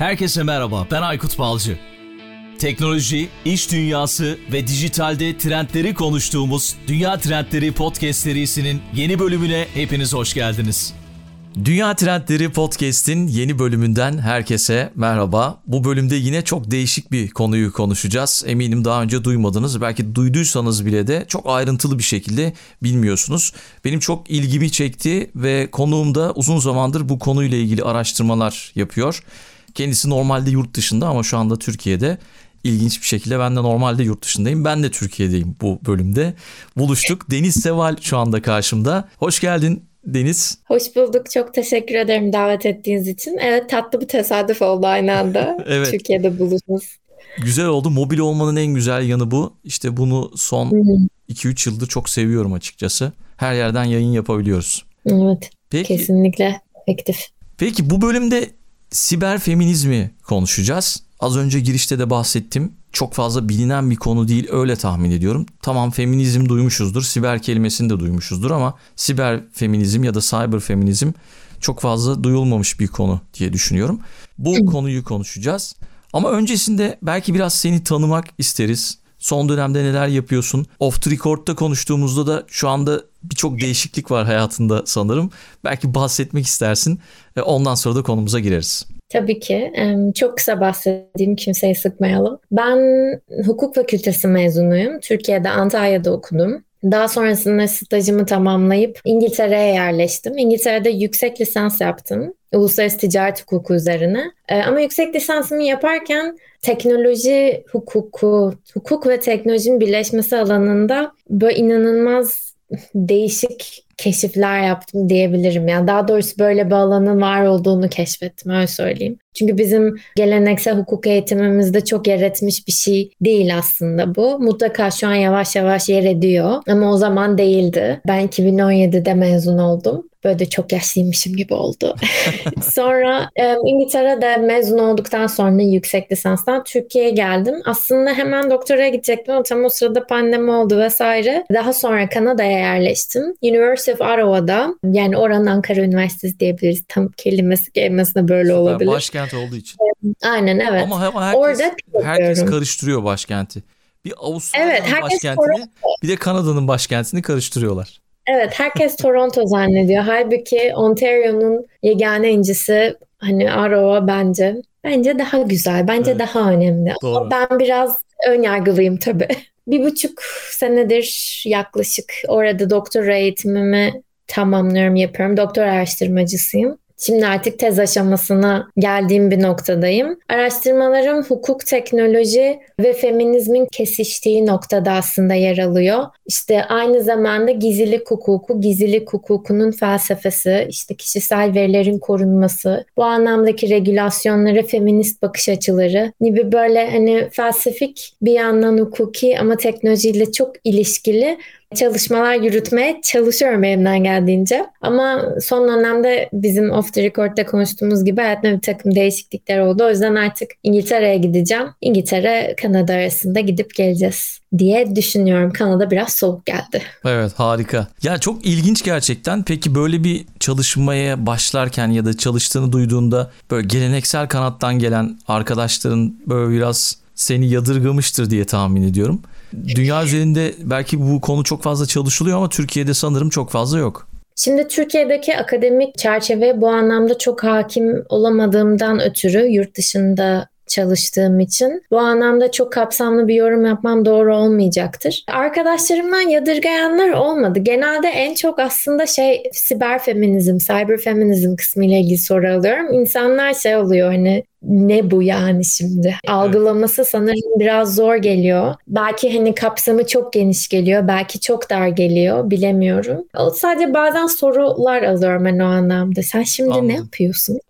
Herkese merhaba, ben Aykut Balcı. Teknoloji, iş dünyası ve dijitalde trendleri konuştuğumuz Dünya Trendleri Podcast serisinin yeni bölümüne hepiniz hoş geldiniz. Dünya Trendleri Podcast'in yeni bölümünden herkese merhaba. Bu bölümde yine çok değişik bir konuyu konuşacağız. Eminim daha önce duymadınız. Belki duyduysanız bile de çok ayrıntılı bir şekilde bilmiyorsunuz. Benim çok ilgimi çekti ve konuğum da uzun zamandır bu konuyla ilgili araştırmalar yapıyor. Kendisi normalde yurt dışında ama şu anda Türkiye'de. İlginç bir şekilde ben de normalde yurt dışındayım. Ben de Türkiye'deyim bu bölümde. Buluştuk. Deniz Seval şu anda karşımda. Hoş geldin Deniz. Hoş bulduk. Çok teşekkür ederim davet ettiğiniz için. Evet tatlı bir tesadüf oldu aynı anda. evet. Türkiye'de buluşmamız. Güzel oldu. Mobil olmanın en güzel yanı bu. İşte bunu son 2-3 yıldır çok seviyorum açıkçası. Her yerden yayın yapabiliyoruz. Evet. Peki, kesinlikle efektif. Peki bu bölümde siber feminizmi konuşacağız. Az önce girişte de bahsettim. Çok fazla bilinen bir konu değil öyle tahmin ediyorum. Tamam feminizm duymuşuzdur, siber kelimesini de duymuşuzdur ama siber feminizm ya da cyber feminizm çok fazla duyulmamış bir konu diye düşünüyorum. Bu konuyu konuşacağız. Ama öncesinde belki biraz seni tanımak isteriz. Son dönemde neler yapıyorsun? Off the record'da konuştuğumuzda da şu anda birçok değişiklik var hayatında sanırım. Belki bahsetmek istersin. E, ondan sonra da konumuza gireriz. Tabii ki. Çok kısa bahsedeyim, kimseyi sıkmayalım. Ben hukuk fakültesi mezunuyum. Türkiye'de Antalya'da okudum. Daha sonrasında stajımı tamamlayıp İngiltere'ye yerleştim. İngiltere'de yüksek lisans yaptım. Uluslararası ticaret hukuku üzerine. Ama yüksek lisansımı yaparken teknoloji hukuku, hukuk ve teknolojinin birleşmesi alanında böyle inanılmaz değişik keşifler yaptım diyebilirim. Yani daha doğrusu böyle bir alanın var olduğunu keşfettim öyle söyleyeyim. Çünkü bizim geleneksel hukuk eğitimimizde çok yer etmiş bir şey değil aslında bu. Mutlaka şu an yavaş yavaş yer ediyor ama o zaman değildi. Ben 2017'de mezun oldum. Böyle de çok yaşlıymışım gibi oldu. sonra e, İngiltere'de mezun olduktan sonra yüksek lisanstan Türkiye'ye geldim. Aslında hemen doktoraya gidecektim ama tam o sırada pandemi oldu vesaire. Daha sonra Kanada'ya yerleştim. University of Ottawa'da yani oranın Ankara Üniversitesi diyebiliriz. Tam kelimesi kelimesine böyle olabilir. Başkent olduğu için. Aynen evet. Ama, ama herkes, Orada herkes karıştırıyor başkenti. Bir Avustralya'nın evet, başkentini bir de Kanada'nın başkentini karıştırıyorlar. Evet herkes Toronto zannediyor. Halbuki Ontario'nun yegane incisi hani Ottawa bence. Bence daha güzel. Bence evet. daha önemli. Doğru. Ama ben biraz ön yargılıyım tabii. Bir buçuk senedir yaklaşık orada doktora eğitimimi tamamlıyorum, yapıyorum. Doktor araştırmacısıyım. Şimdi artık tez aşamasına geldiğim bir noktadayım. Araştırmalarım hukuk, teknoloji ve feminizmin kesiştiği noktada aslında yer alıyor. İşte aynı zamanda gizlilik hukuku, gizlilik hukukunun felsefesi, işte kişisel verilerin korunması, bu anlamdaki regülasyonlara feminist bakış açıları gibi böyle hani felsefik bir yandan hukuki ama teknolojiyle çok ilişkili çalışmalar yürütmeye çalışıyorum elimden geldiğince. Ama son dönemde bizim off the record'da konuştuğumuz gibi hayatımda bir takım değişiklikler oldu. O yüzden artık İngiltere'ye gideceğim. İngiltere, Kanada arasında gidip geleceğiz diye düşünüyorum. Kanada biraz soğuk geldi. Evet harika. Ya çok ilginç gerçekten. Peki böyle bir çalışmaya başlarken ya da çalıştığını duyduğunda böyle geleneksel kanattan gelen arkadaşların böyle biraz seni yadırgamıştır diye tahmin ediyorum. Dünya üzerinde belki bu konu çok fazla çalışılıyor ama Türkiye'de sanırım çok fazla yok. Şimdi Türkiye'deki akademik çerçeve bu anlamda çok hakim olamadığımdan ötürü yurt dışında çalıştığım için bu anlamda çok kapsamlı bir yorum yapmam doğru olmayacaktır. Arkadaşlarımdan yadırgayanlar olmadı. Genelde en çok aslında şey siber feminizm, cyber feminizm kısmı ile ilgili soru alıyorum. İnsanlar şey oluyor hani ne bu yani şimdi? Algılaması sanırım biraz zor geliyor. Belki hani kapsamı çok geniş geliyor. Belki çok dar geliyor. Bilemiyorum. Sadece bazen sorular alıyorum ben o anlamda. Sen şimdi Anladım. ne yapıyorsun?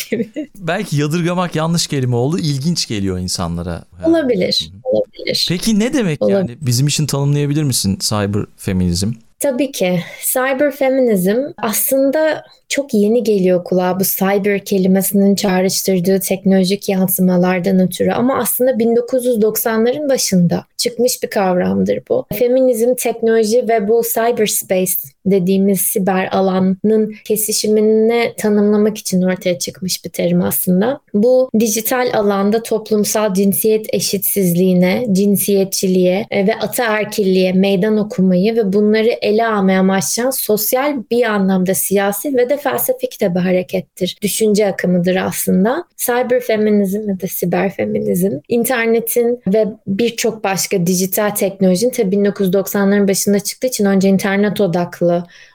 belki yadırgamak yanlış kelime oldu. İlginç geliyor insanlara. Olabilir. Olabilir. Peki ne demek Olabilir. yani? Bizim için tanımlayabilir misin cyber feminizm? Tabii ki. Cyber feminizm aslında çok yeni geliyor kulağa bu cyber kelimesinin çağrıştırdığı teknolojik yansımalardan ötürü ama aslında 1990'ların başında çıkmış bir kavramdır bu. Feminizm, teknoloji ve bu cyberspace dediğimiz siber alanın kesişimini tanımlamak için ortaya çıkmış bir terim aslında. Bu dijital alanda toplumsal cinsiyet eşitsizliğine, cinsiyetçiliğe e, ve ataerkilliğe meydan okumayı ve bunları ele almaya amaçlayan sosyal bir anlamda siyasi ve de felsefik de bir harekettir. Düşünce akımıdır aslında. Cyber feminizm ya da siber feminizm internetin ve birçok başka dijital teknolojinin tabii 1990'ların başında çıktığı için önce internet odaklı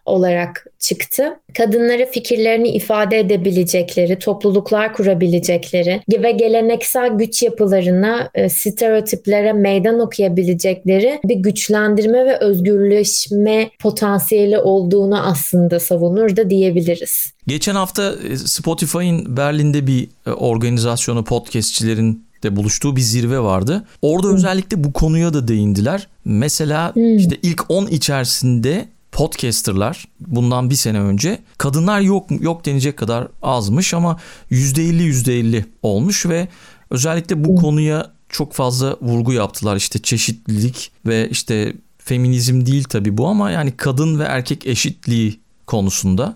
olarak çıktı. Kadınlara fikirlerini ifade edebilecekleri, topluluklar kurabilecekleri ve geleneksel güç yapılarına, e, stereotiplere meydan okuyabilecekleri bir güçlendirme ve özgürleşme potansiyeli olduğunu aslında savunur da diyebiliriz. Geçen hafta e, Spotify'ın Berlin'de bir e, organizasyonu podcastçilerin de buluştuğu bir zirve vardı. Orada hmm. özellikle bu konuya da değindiler. Mesela hmm. işte ilk 10 içerisinde podcasterlar bundan bir sene önce kadınlar yok yok denecek kadar azmış ama %50 %50 olmuş ve özellikle bu konuya çok fazla vurgu yaptılar. İşte çeşitlilik ve işte feminizm değil tabi bu ama yani kadın ve erkek eşitliği konusunda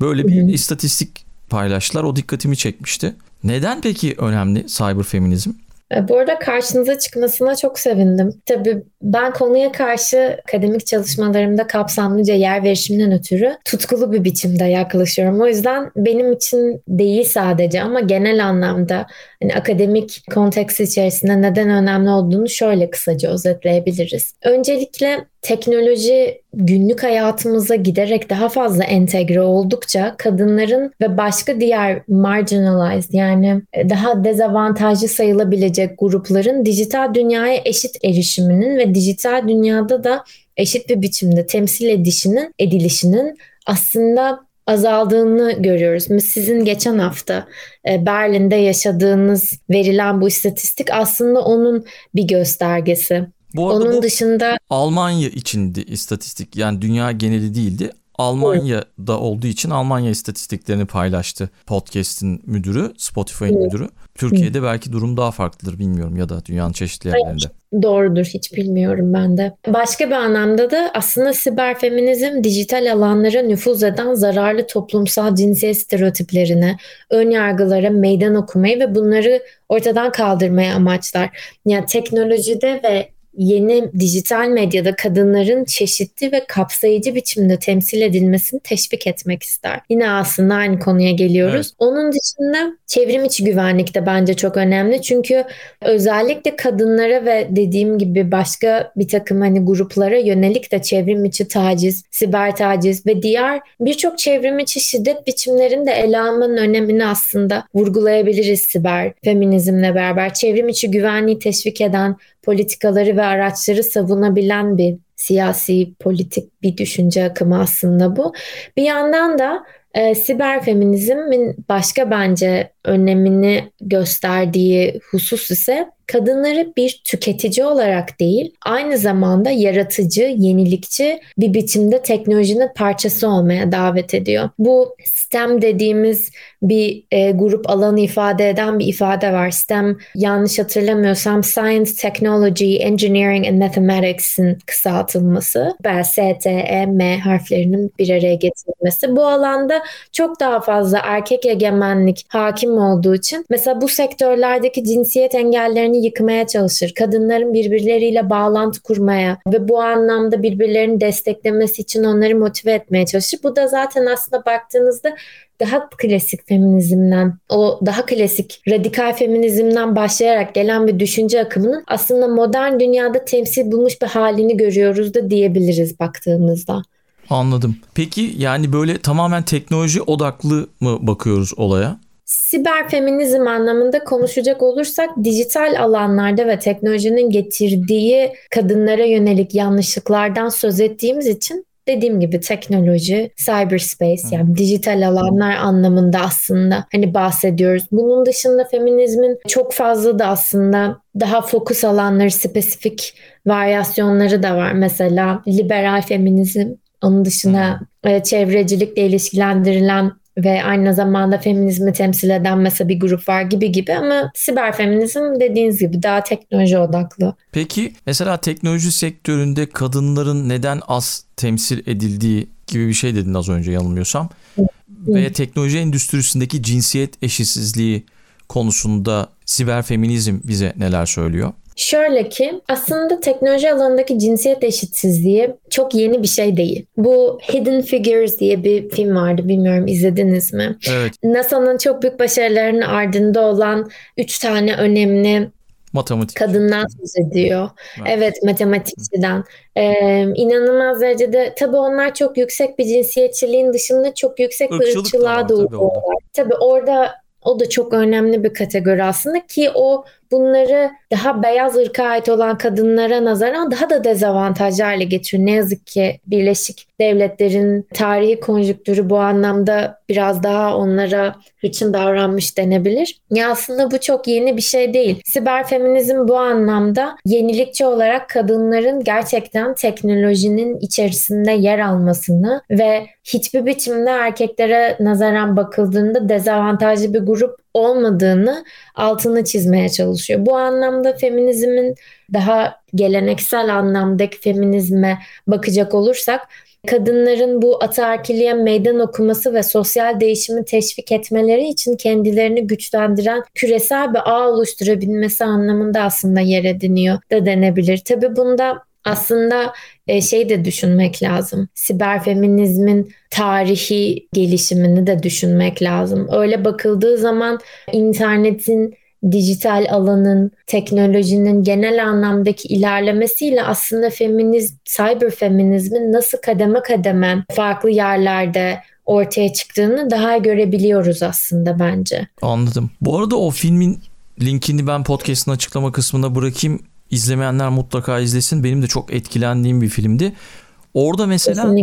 böyle bir istatistik paylaştılar. O dikkatimi çekmişti. Neden peki önemli cyber feminizm? E, bu arada karşınıza çıkmasına çok sevindim. Tabii ben konuya karşı akademik çalışmalarımda kapsamlıca yer verişimden ötürü tutkulu bir biçimde yaklaşıyorum. O yüzden benim için değil sadece ama genel anlamda hani akademik konteks içerisinde neden önemli olduğunu şöyle kısaca özetleyebiliriz. Öncelikle teknoloji günlük hayatımıza giderek daha fazla entegre oldukça kadınların ve başka diğer marginalized yani daha dezavantajlı sayılabilecek grupların dijital dünyaya eşit erişiminin ve dijital dünyada da eşit bir biçimde temsil edişinin, edilişinin aslında azaldığını görüyoruz. Sizin geçen hafta e, Berlin'de yaşadığınız verilen bu istatistik aslında onun bir göstergesi. Bu arada Onun bu dışında Almanya içindi istatistik. Yani dünya geneli değildi. Almanya'da olduğu için Almanya istatistiklerini paylaştı podcast'in müdürü, Spotify'ın müdürü. Türkiye'de belki durum daha farklıdır bilmiyorum ya da dünyanın çeşitli yerlerinde. Doğrudur hiç bilmiyorum ben de. Başka bir anlamda da aslında siber feminizm dijital alanlara nüfuz eden zararlı toplumsal cinsiyet stereotiplerine, ön yargılara meydan okumayı ve bunları ortadan kaldırmaya amaçlar. Yani teknolojide ve yeni dijital medyada kadınların çeşitli ve kapsayıcı biçimde temsil edilmesini teşvik etmek ister. Yine aslında aynı konuya geliyoruz. Evet. Onun dışında çevrim içi güvenlik de bence çok önemli. Çünkü özellikle kadınlara ve dediğim gibi başka bir takım hani gruplara yönelik de çevrim içi taciz, siber taciz ve diğer birçok çevrim içi şiddet biçimlerinde ele almanın önemini aslında vurgulayabiliriz siber feminizmle beraber. Çevrim içi güvenliği teşvik eden politikaları ve araçları savunabilen bir siyasi politik bir düşünce akımı aslında bu. Bir yandan da e, siber feminizmin başka bence önemini gösterdiği husus ise kadınları bir tüketici olarak değil, aynı zamanda yaratıcı, yenilikçi bir biçimde teknolojinin parçası olmaya davet ediyor. Bu STEM dediğimiz bir e, grup alanı ifade eden bir ifade var. STEM yanlış hatırlamıyorsam Science, Technology, Engineering and Mathematics'in kısaltılması ve STEM harflerinin bir araya getirilmesi. Bu alanda çok daha fazla erkek egemenlik hakim olduğu için mesela bu sektörlerdeki cinsiyet engellerini yıkmaya çalışır. Kadınların birbirleriyle bağlantı kurmaya ve bu anlamda birbirlerini desteklemesi için onları motive etmeye çalışır. Bu da zaten aslında baktığınızda daha klasik feminizmden, o daha klasik radikal feminizmden başlayarak gelen bir düşünce akımının aslında modern dünyada temsil bulmuş bir halini görüyoruz da diyebiliriz baktığımızda. Anladım. Peki yani böyle tamamen teknoloji odaklı mı bakıyoruz olaya? Siber feminizm anlamında konuşacak olursak dijital alanlarda ve teknolojinin getirdiği kadınlara yönelik yanlışlıklardan söz ettiğimiz için dediğim gibi teknoloji, cyberspace yani dijital alanlar anlamında aslında hani bahsediyoruz. Bunun dışında feminizmin çok fazla da aslında daha fokus alanları, spesifik varyasyonları da var. Mesela liberal feminizm, onun dışında e, çevrecilikle ilişkilendirilen ve aynı zamanda feminizmi temsil eden mesela bir grup var gibi gibi ama siber feminizm dediğiniz gibi daha teknoloji odaklı. Peki mesela teknoloji sektöründe kadınların neden az temsil edildiği gibi bir şey dedin az önce yanılmıyorsam. Hı. Ve teknoloji endüstrisindeki cinsiyet eşitsizliği konusunda siber feminizm bize neler söylüyor? Şöyle ki aslında teknoloji alanındaki cinsiyet eşitsizliği çok yeni bir şey değil. Bu Hidden Figures diye bir film vardı bilmiyorum izlediniz mi? Evet. NASA'nın çok büyük başarılarının ardında olan üç tane önemli Matematik. Kadından söz ediyor. Evet, evet matematikçiden. Ee, inanılmaz derecede tabii onlar çok yüksek bir cinsiyetçiliğin dışında çok yüksek bir ırkçılığa da uğruyorlar. Tabii orada o da çok önemli bir kategori aslında ki o bunları daha beyaz ırka ait olan kadınlara nazaran daha da dezavantajlı hale getiriyor. Ne yazık ki Birleşik Devletler'in tarihi konjüktürü bu anlamda biraz daha onlara hırçın davranmış denebilir. Ya aslında bu çok yeni bir şey değil. Siber feminizm bu anlamda yenilikçi olarak kadınların gerçekten teknolojinin içerisinde yer almasını ve hiçbir biçimde erkeklere nazaran bakıldığında dezavantajlı bir grup olmadığını altını çizmeye çalışıyor. Bu anlamda feminizmin daha geleneksel anlamdaki feminizme bakacak olursak kadınların bu ataerkiliğe meydan okuması ve sosyal değişimi teşvik etmeleri için kendilerini güçlendiren küresel bir ağ oluşturabilmesi anlamında aslında yer ediniyor da denebilir. Tabi bunda aslında e, şey de düşünmek lazım. Siber feminizmin tarihi gelişimini de düşünmek lazım. Öyle bakıldığı zaman internetin dijital alanın, teknolojinin genel anlamdaki ilerlemesiyle aslında feminizm, cyber feminizmin nasıl kademe kademe farklı yerlerde ortaya çıktığını daha görebiliyoruz aslında bence. Anladım. Bu arada o filmin linkini ben podcast'ın açıklama kısmına bırakayım. İzlemeyenler mutlaka izlesin. Benim de çok etkilendiğim bir filmdi. Orada mesela.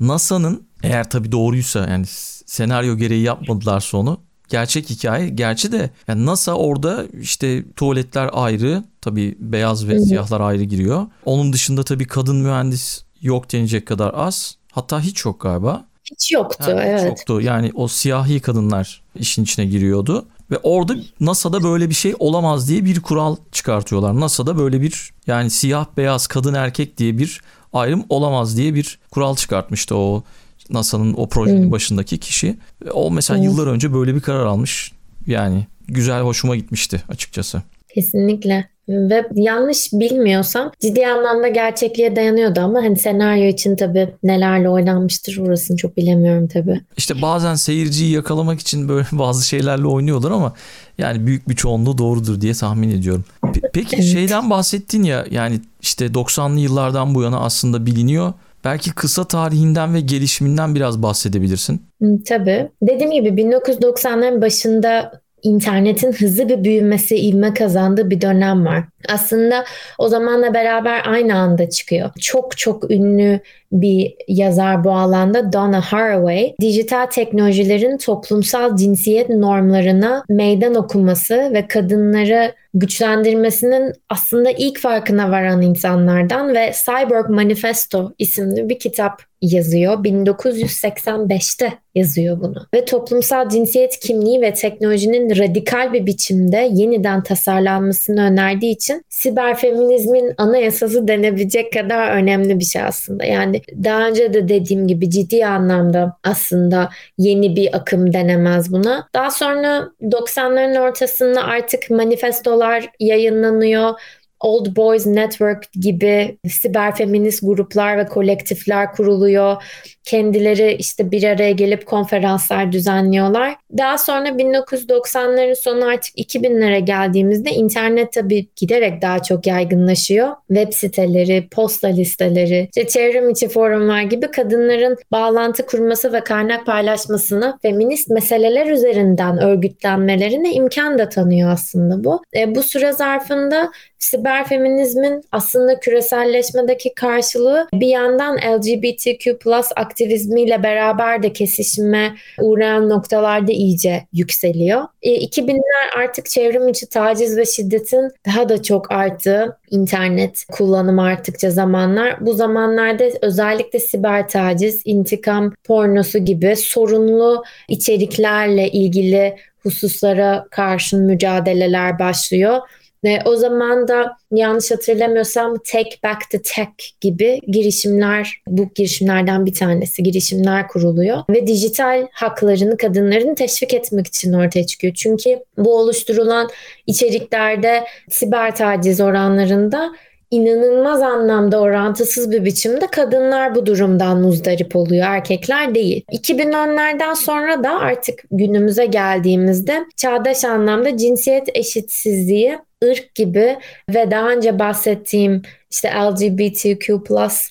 NASA'nın eğer tabii doğruysa yani senaryo gereği yapmadılar sonu. Gerçek hikaye. Gerçi de yani NASA orada işte tuvaletler ayrı. Tabii beyaz ve siyahlar ayrı giriyor. Onun dışında tabii kadın mühendis yok denecek kadar az. Hatta hiç yok galiba. Hiç yoktu yani evet. Hiç yoktu. Yani o siyahi kadınlar işin içine giriyordu. Ve orada NASA'da böyle bir şey olamaz diye bir kural çıkartıyorlar. NASA'da böyle bir yani siyah beyaz kadın erkek diye bir ayrım olamaz diye bir kural çıkartmıştı o NASA'nın o projenin hmm. başındaki kişi. O mesela hmm. yıllar önce böyle bir karar almış. Yani güzel hoşuma gitmişti açıkçası. Kesinlikle. Ve yanlış bilmiyorsam ciddi anlamda gerçekliğe dayanıyordu ama hani senaryo için tabii nelerle oynanmıştır orasını çok bilemiyorum tabii. İşte bazen seyirciyi yakalamak için böyle bazı şeylerle oynuyorlar ama yani büyük bir çoğunluğu doğrudur diye tahmin ediyorum. Peki evet. şeyden bahsettin ya yani işte 90'lı yıllardan bu yana aslında biliniyor. Belki kısa tarihinden ve gelişiminden biraz bahsedebilirsin. Tabii. Dediğim gibi 1990'ların başında internetin hızlı bir büyümesi, ivme kazandığı bir dönem var. Aslında o zamanla beraber aynı anda çıkıyor. Çok çok ünlü bir yazar bu alanda Donna Haraway, dijital teknolojilerin toplumsal cinsiyet normlarına meydan okuması ve kadınları güçlendirmesinin aslında ilk farkına varan insanlardan ve Cyborg Manifesto isimli bir kitap yazıyor. 1985'te yazıyor bunu. Ve toplumsal cinsiyet kimliği ve teknolojinin radikal bir biçimde yeniden tasarlanmasını önerdiği için siber feminizmin anayasası denebilecek kadar önemli bir şey aslında. Yani daha önce de dediğim gibi ciddi anlamda aslında yeni bir akım denemez buna. Daha sonra 90'ların ortasında artık manifestolar yayınlanıyor Old Boys Network gibi siber feminist gruplar ve kolektifler kuruluyor. Kendileri işte bir araya gelip konferanslar düzenliyorlar. Daha sonra 1990'ların sonu artık 2000'lere geldiğimizde internet tabii giderek daha çok yaygınlaşıyor. Web siteleri, posta listeleri, işte çevrim içi forumlar gibi kadınların bağlantı kurması ve kaynak paylaşmasına feminist meseleler üzerinden örgütlenmelerine imkan da tanıyor aslında bu. E, bu süre zarfında siber feminizmin aslında küreselleşmedeki karşılığı bir yandan LGBTQ plus aktivizmiyle beraber de kesişime uğrayan noktalarda iyice yükseliyor. E, 2000'ler artık çevrim içi taciz ve şiddetin daha da çok arttığı internet kullanımı arttıkça zamanlar. Bu zamanlarda özellikle siber taciz, intikam pornosu gibi sorunlu içeriklerle ilgili hususlara karşı mücadeleler başlıyor. Ve o zaman da yanlış hatırlamıyorsam Take Back the Tech gibi girişimler, bu girişimlerden bir tanesi girişimler kuruluyor. Ve dijital haklarını kadınların teşvik etmek için ortaya çıkıyor. Çünkü bu oluşturulan içeriklerde siber taciz oranlarında inanılmaz anlamda orantısız bir biçimde kadınlar bu durumdan muzdarip oluyor, erkekler değil. 2010'lerden sonra da artık günümüze geldiğimizde çağdaş anlamda cinsiyet eşitsizliği ırk gibi ve daha önce bahsettiğim işte LGBTQ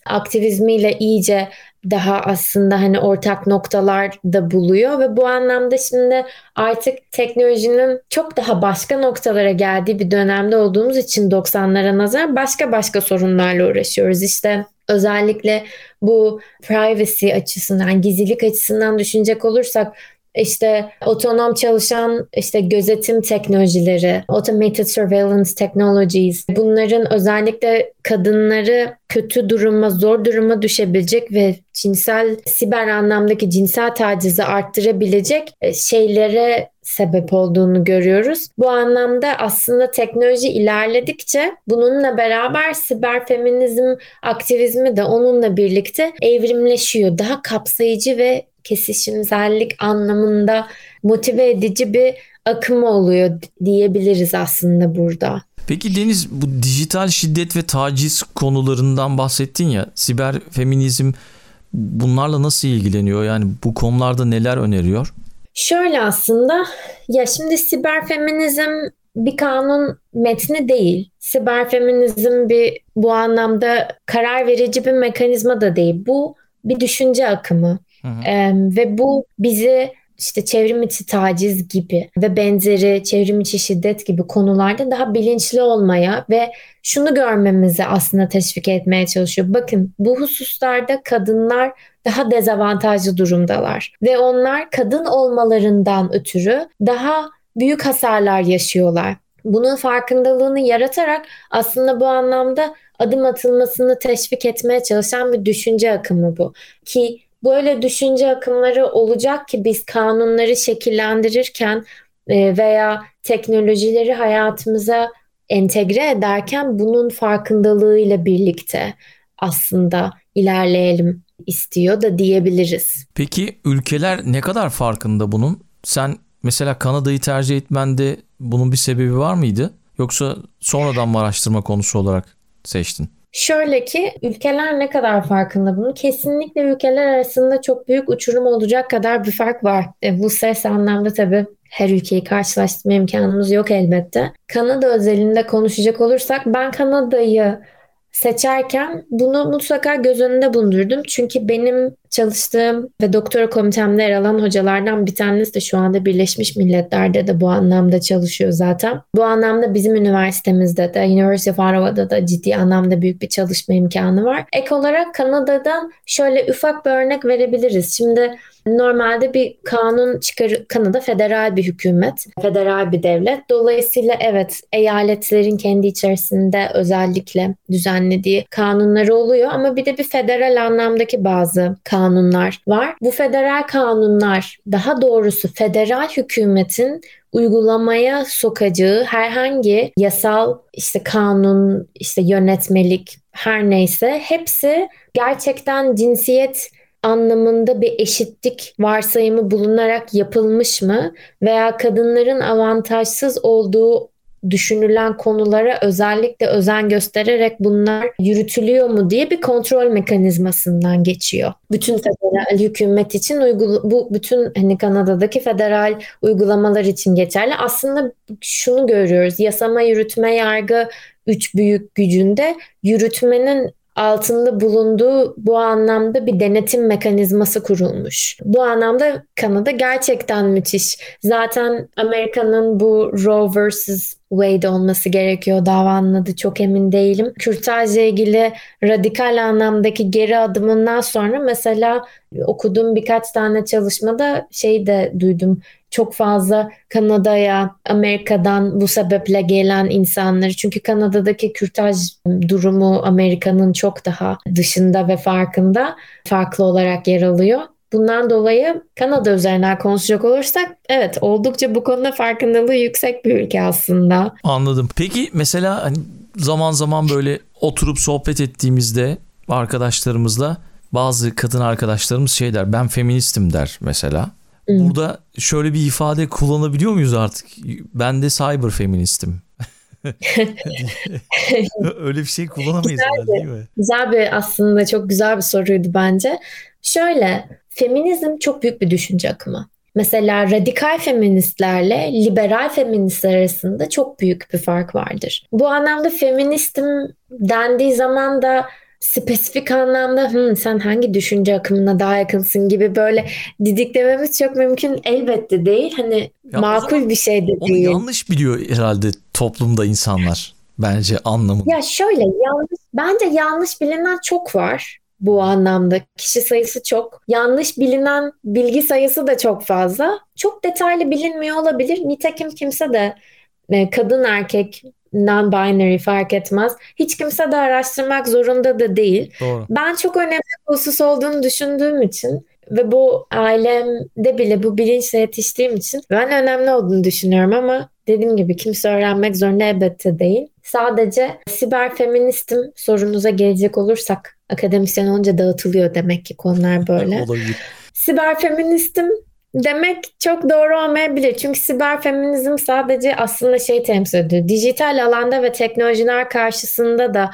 aktivizmiyle iyice daha aslında hani ortak noktalar da buluyor ve bu anlamda şimdi artık teknolojinin çok daha başka noktalara geldiği bir dönemde olduğumuz için 90'lara nazar başka başka sorunlarla uğraşıyoruz. İşte özellikle bu privacy açısından, gizlilik açısından düşünecek olursak işte otonom çalışan işte gözetim teknolojileri, automated surveillance technologies bunların özellikle kadınları kötü duruma, zor duruma düşebilecek ve cinsel siber anlamdaki cinsel tacizi arttırabilecek e, şeylere sebep olduğunu görüyoruz. Bu anlamda aslında teknoloji ilerledikçe bununla beraber siber feminizm aktivizmi de onunla birlikte evrimleşiyor. Daha kapsayıcı ve kesişimsellik anlamında motive edici bir akım oluyor diyebiliriz aslında burada. Peki Deniz bu dijital şiddet ve taciz konularından bahsettin ya siber feminizm bunlarla nasıl ilgileniyor? Yani bu konularda neler öneriyor? Şöyle aslında ya şimdi siber feminizm bir kanun metni değil. Siber feminizm bir bu anlamda karar verici bir mekanizma da değil. Bu bir düşünce akımı. Hı hı. Ee, ve bu bizi işte çevrim içi taciz gibi ve benzeri çevrim içi şiddet gibi konularda daha bilinçli olmaya ve şunu görmemizi aslında teşvik etmeye çalışıyor. Bakın bu hususlarda kadınlar daha dezavantajlı durumdalar ve onlar kadın olmalarından ötürü daha büyük hasarlar yaşıyorlar. Bunun farkındalığını yaratarak aslında bu anlamda adım atılmasını teşvik etmeye çalışan bir düşünce akımı bu. Ki böyle düşünce akımları olacak ki biz kanunları şekillendirirken e, veya teknolojileri hayatımıza entegre ederken bunun farkındalığıyla birlikte aslında ilerleyelim istiyor da diyebiliriz. Peki ülkeler ne kadar farkında bunun? Sen mesela Kanada'yı tercih etmende bunun bir sebebi var mıydı? Yoksa sonradan mı araştırma konusu olarak seçtin? Şöyle ki ülkeler ne kadar farkında bunu? Kesinlikle ülkeler arasında çok büyük uçurum olacak kadar bir fark var. E, bu ses anlamda tabii her ülkeyi karşılaştırma imkanımız yok elbette. Kanada özelinde konuşacak olursak ben Kanada'yı seçerken bunu mutlaka göz önünde bulundurdum. Çünkü benim çalıştığım ve doktora komitemde yer alan hocalardan bir tanesi de şu anda Birleşmiş Milletler'de de bu anlamda çalışıyor zaten. Bu anlamda bizim üniversitemizde de University of Ottawa'da da ciddi anlamda büyük bir çalışma imkanı var. Ek olarak Kanada'dan şöyle ufak bir örnek verebiliriz. Şimdi Normalde bir kanun çıkar Kanada federal bir hükümet, federal bir devlet. Dolayısıyla evet eyaletlerin kendi içerisinde özellikle düzenlediği kanunları oluyor ama bir de bir federal anlamdaki bazı kanunlar var. Bu federal kanunlar daha doğrusu federal hükümetin uygulamaya sokacağı herhangi yasal işte kanun, işte yönetmelik her neyse hepsi gerçekten cinsiyet anlamında bir eşitlik varsayımı bulunarak yapılmış mı veya kadınların avantajsız olduğu düşünülen konulara özellikle özen göstererek bunlar yürütülüyor mu diye bir kontrol mekanizmasından geçiyor. Bütün federal hükümet için uygul bu bütün hani Kanada'daki federal uygulamalar için geçerli. Aslında şunu görüyoruz. Yasama, yürütme, yargı üç büyük gücünde yürütmenin altında bulunduğu bu anlamda bir denetim mekanizması kurulmuş. Bu anlamda Kanada gerçekten müthiş. Zaten Amerika'nın bu Roe vs. Wade olması gerekiyor davanın adı çok emin değilim. Kürtajla ilgili radikal anlamdaki geri adımından sonra mesela okuduğum birkaç tane çalışmada şey de duydum çok fazla Kanada'ya, Amerika'dan bu sebeple gelen insanları. Çünkü Kanada'daki kürtaj durumu Amerika'nın çok daha dışında ve farkında farklı olarak yer alıyor. Bundan dolayı Kanada üzerinden konuşacak olursak evet oldukça bu konuda farkındalığı yüksek bir ülke aslında. Anladım. Peki mesela hani zaman zaman böyle oturup sohbet ettiğimizde arkadaşlarımızla bazı kadın arkadaşlarımız şey der ben feministim der mesela. Burada şöyle bir ifade kullanabiliyor muyuz artık? Ben de cyber feministim. Öyle bir şey kullanamayız güzel değil mi? Güzel bir aslında çok güzel bir soruydu bence. Şöyle feminizm çok büyük bir düşünce akımı. Mesela radikal feministlerle liberal feministler arasında çok büyük bir fark vardır. Bu anlamda feministim dendiği zaman da spesifik anlamda Hı, sen hangi düşünce akımına daha yakınsın gibi böyle didiklememiz çok mümkün elbette değil. Hani ya makul bir şey de değil. Yanlış biliyor herhalde toplumda insanlar bence anlamı. Ya şöyle yanlış bence yanlış bilinen çok var bu anlamda. Kişi sayısı çok. Yanlış bilinen bilgi sayısı da çok fazla. Çok detaylı bilinmiyor olabilir. Nitekim kimse de e, kadın erkek non-binary fark etmez. Hiç kimse de araştırmak zorunda da değil. Doğru. Ben çok önemli bir husus olduğunu düşündüğüm için ve bu ailemde bile bu bilinçle yetiştiğim için ben önemli olduğunu düşünüyorum ama dediğim gibi kimse öğrenmek zorunda elbette değil. Sadece siber feministim sorunuza gelecek olursak akademisyen olunca dağıtılıyor demek ki konular böyle. Olabilir. Siber feministim demek çok doğru olmayabilir. Çünkü siber feminizm sadece aslında şey temsil ediyor. Dijital alanda ve teknolojiler karşısında da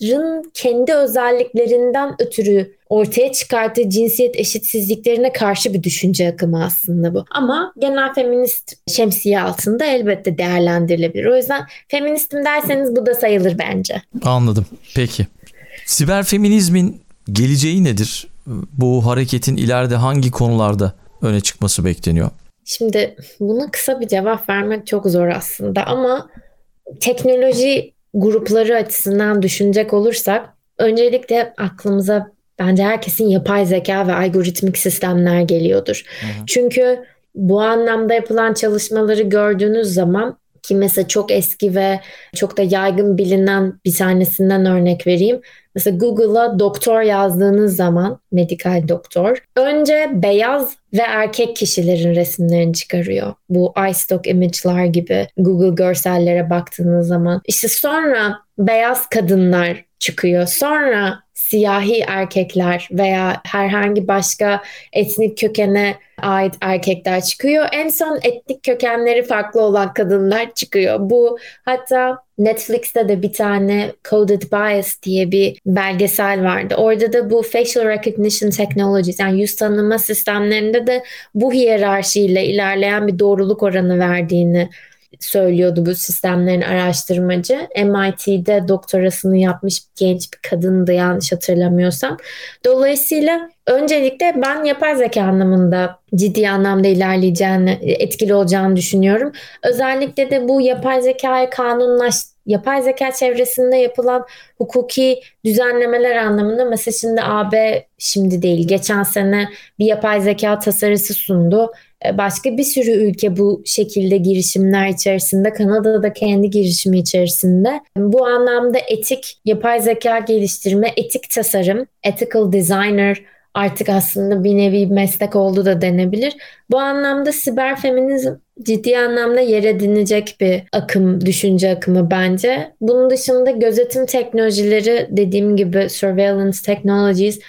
bunların kendi özelliklerinden ötürü ortaya çıkarttığı cinsiyet eşitsizliklerine karşı bir düşünce akımı aslında bu. Ama genel feminist şemsiye altında elbette değerlendirilebilir. O yüzden feministim derseniz bu da sayılır bence. Anladım. Peki. Siber feminizmin geleceği nedir? bu hareketin ileride hangi konularda öne çıkması bekleniyor? Şimdi buna kısa bir cevap vermek çok zor aslında ama teknoloji grupları açısından düşünecek olursak öncelikle aklımıza bence herkesin yapay zeka ve algoritmik sistemler geliyordur. Hı hı. Çünkü bu anlamda yapılan çalışmaları gördüğünüz zaman ki mesela çok eski ve çok da yaygın bilinen bir tanesinden örnek vereyim. Mesela Google'a doktor yazdığınız zaman medikal doktor önce beyaz ve erkek kişilerin resimlerini çıkarıyor. Bu iStock image'lar gibi Google görsellere baktığınız zaman. İşte sonra beyaz kadınlar çıkıyor. Sonra siyahi erkekler veya herhangi başka etnik kökene ait erkekler çıkıyor. En son etnik kökenleri farklı olan kadınlar çıkıyor. Bu hatta Netflix'te de bir tane Coded Bias diye bir belgesel vardı. Orada da bu facial recognition technologies yani yüz tanıma sistemlerinde de bu hiyerarşiyle ilerleyen bir doğruluk oranı verdiğini söylüyordu bu sistemlerin araştırmacı. MIT'de doktorasını yapmış genç bir kadındı yanlış hatırlamıyorsam. Dolayısıyla öncelikle ben yapay zeka anlamında ciddi anlamda ilerleyeceğini, etkili olacağını düşünüyorum. Özellikle de bu yapay zekayı kanunlaş yapay zeka çevresinde yapılan hukuki düzenlemeler anlamında mesela şimdi AB şimdi değil geçen sene bir yapay zeka tasarısı sundu başka bir sürü ülke bu şekilde girişimler içerisinde. Kanada da kendi girişimi içerisinde. Bu anlamda etik yapay zeka geliştirme, etik tasarım, ethical designer artık aslında bir nevi meslek oldu da denebilir. Bu anlamda siber feminizm ciddi anlamda yer edinecek bir akım, düşünce akımı bence. Bunun dışında gözetim teknolojileri dediğim gibi surveillance technologies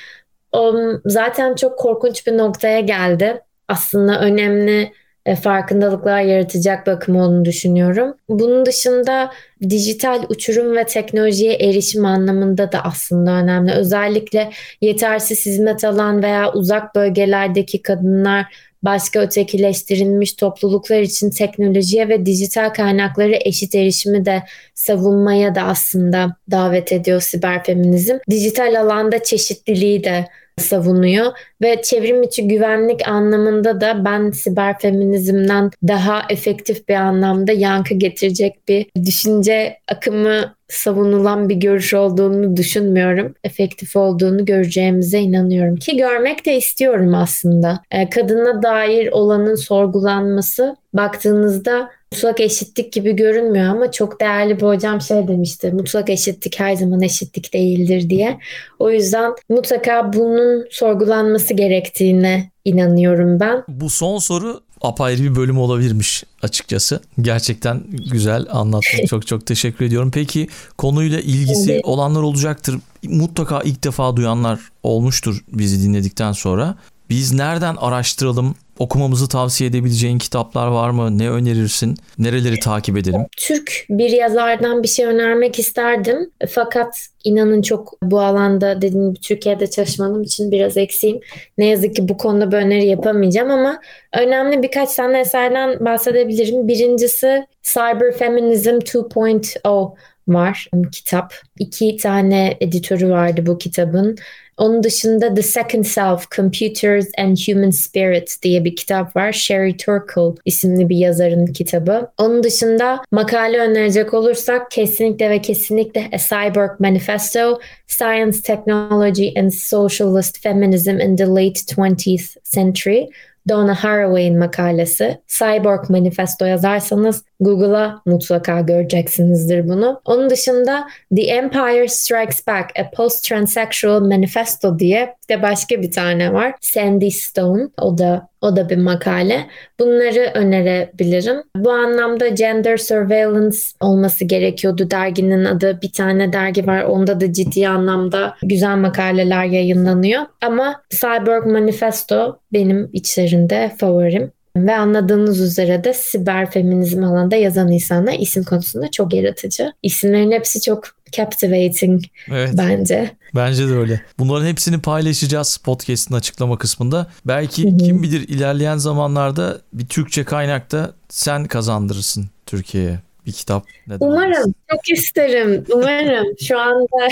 zaten çok korkunç bir noktaya geldi aslında önemli e, farkındalıklar yaratacak bakım olduğunu düşünüyorum. Bunun dışında dijital uçurum ve teknolojiye erişim anlamında da aslında önemli. Özellikle yetersiz hizmet alan veya uzak bölgelerdeki kadınlar başka ötekileştirilmiş topluluklar için teknolojiye ve dijital kaynakları eşit erişimi de savunmaya da aslında davet ediyor siber feminizm. Dijital alanda çeşitliliği de savunuyor ve çevrim içi güvenlik anlamında da ben siber feminizmden daha efektif bir anlamda yankı getirecek bir düşünce akımı savunulan bir görüş olduğunu düşünmüyorum. Efektif olduğunu göreceğimize inanıyorum ki görmek de istiyorum aslında. E, kadına dair olanın sorgulanması baktığınızda mutlak eşitlik gibi görünmüyor ama çok değerli bir hocam şey demişti. Mutlak eşitlik her zaman eşitlik değildir diye. O yüzden mutlaka bunun sorgulanması gerektiğine inanıyorum ben. Bu son soru apayrı bir bölüm olabilirmiş açıkçası. Gerçekten güzel anlattın. çok çok teşekkür ediyorum. Peki konuyla ilgisi evet. olanlar olacaktır. Mutlaka ilk defa duyanlar olmuştur bizi dinledikten sonra. Biz nereden araştıralım? Okumamızı tavsiye edebileceğin kitaplar var mı? Ne önerirsin? Nereleri takip edelim? Türk bir yazardan bir şey önermek isterdim. Fakat inanın çok bu alanda dediğim gibi Türkiye'de çalışmadığım için biraz eksiğim. Ne yazık ki bu konuda bir öneri yapamayacağım ama önemli birkaç tane eserden bahsedebilirim. Birincisi Cyber Feminism 2.0 var kitap. İki tane editörü vardı bu kitabın. Onun dışında The Second Self, Computers and Human Spirit diye bir kitap var. Sherry Turkle isimli bir yazarın kitabı. Onun dışında makale önerecek olursak kesinlikle ve kesinlikle A Cyborg Manifesto, Science, Technology and Socialist Feminism in the Late 20th Century. Donna Haraway'in makalesi. Cyborg Manifesto yazarsanız Google'a mutlaka göreceksinizdir bunu. Onun dışında The Empire Strikes Back, A Post-Transsexual Manifesto diye de başka bir tane var. Sandy Stone. O da o da bir makale. Bunları önerebilirim. Bu anlamda gender surveillance olması gerekiyordu derginin adı. Bir tane dergi var. Onda da ciddi anlamda güzel makaleler yayınlanıyor. Ama Cyborg Manifesto benim içlerinde favorim. Ve anladığınız üzere de siber feminizm alanında yazan insanlar isim konusunda çok yaratıcı. İsimlerin hepsi çok captivating evet. bence. Bence de öyle. Bunların hepsini paylaşacağız podcast'ın açıklama kısmında. Belki Hı-hı. kim bilir ilerleyen zamanlarda bir Türkçe kaynakta sen kazandırırsın Türkiye'ye bir kitap. Neden Umarım. Olmasın? Çok isterim. Umarım. Şu anda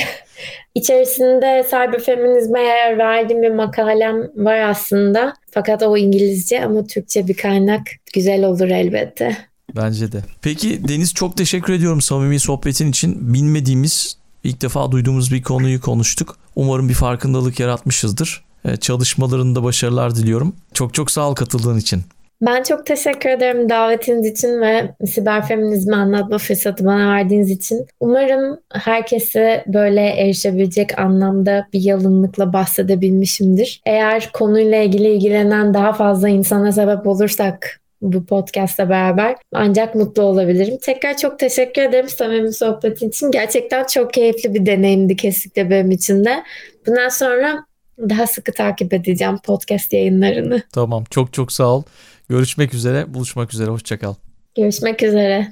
içerisinde cyberfeminizme yer verdiğim bir makalem var aslında. Fakat o İngilizce ama Türkçe bir kaynak güzel olur elbette. Bence de. Peki Deniz çok teşekkür ediyorum samimi sohbetin için. Bilmediğimiz, ilk defa duyduğumuz bir konuyu konuştuk. Umarım bir farkındalık yaratmışızdır. Ee, çalışmalarında başarılar diliyorum. Çok çok sağ ol katıldığın için. Ben çok teşekkür ederim davetiniz için ve siber feminizmi anlatma fırsatı bana verdiğiniz için. Umarım herkese böyle erişebilecek anlamda bir yalınlıkla bahsedebilmişimdir. Eğer konuyla ilgili ilgilenen daha fazla insana sebep olursak bu podcast'la beraber ancak mutlu olabilirim. Tekrar çok teşekkür ederim samimi sohbetin için. Gerçekten çok keyifli bir deneyimdi kesinlikle benim için de. Bundan sonra daha sıkı takip edeceğim podcast yayınlarını. Tamam çok çok sağ ol. Görüşmek üzere, buluşmak üzere. Hoşçakal. Görüşmek üzere.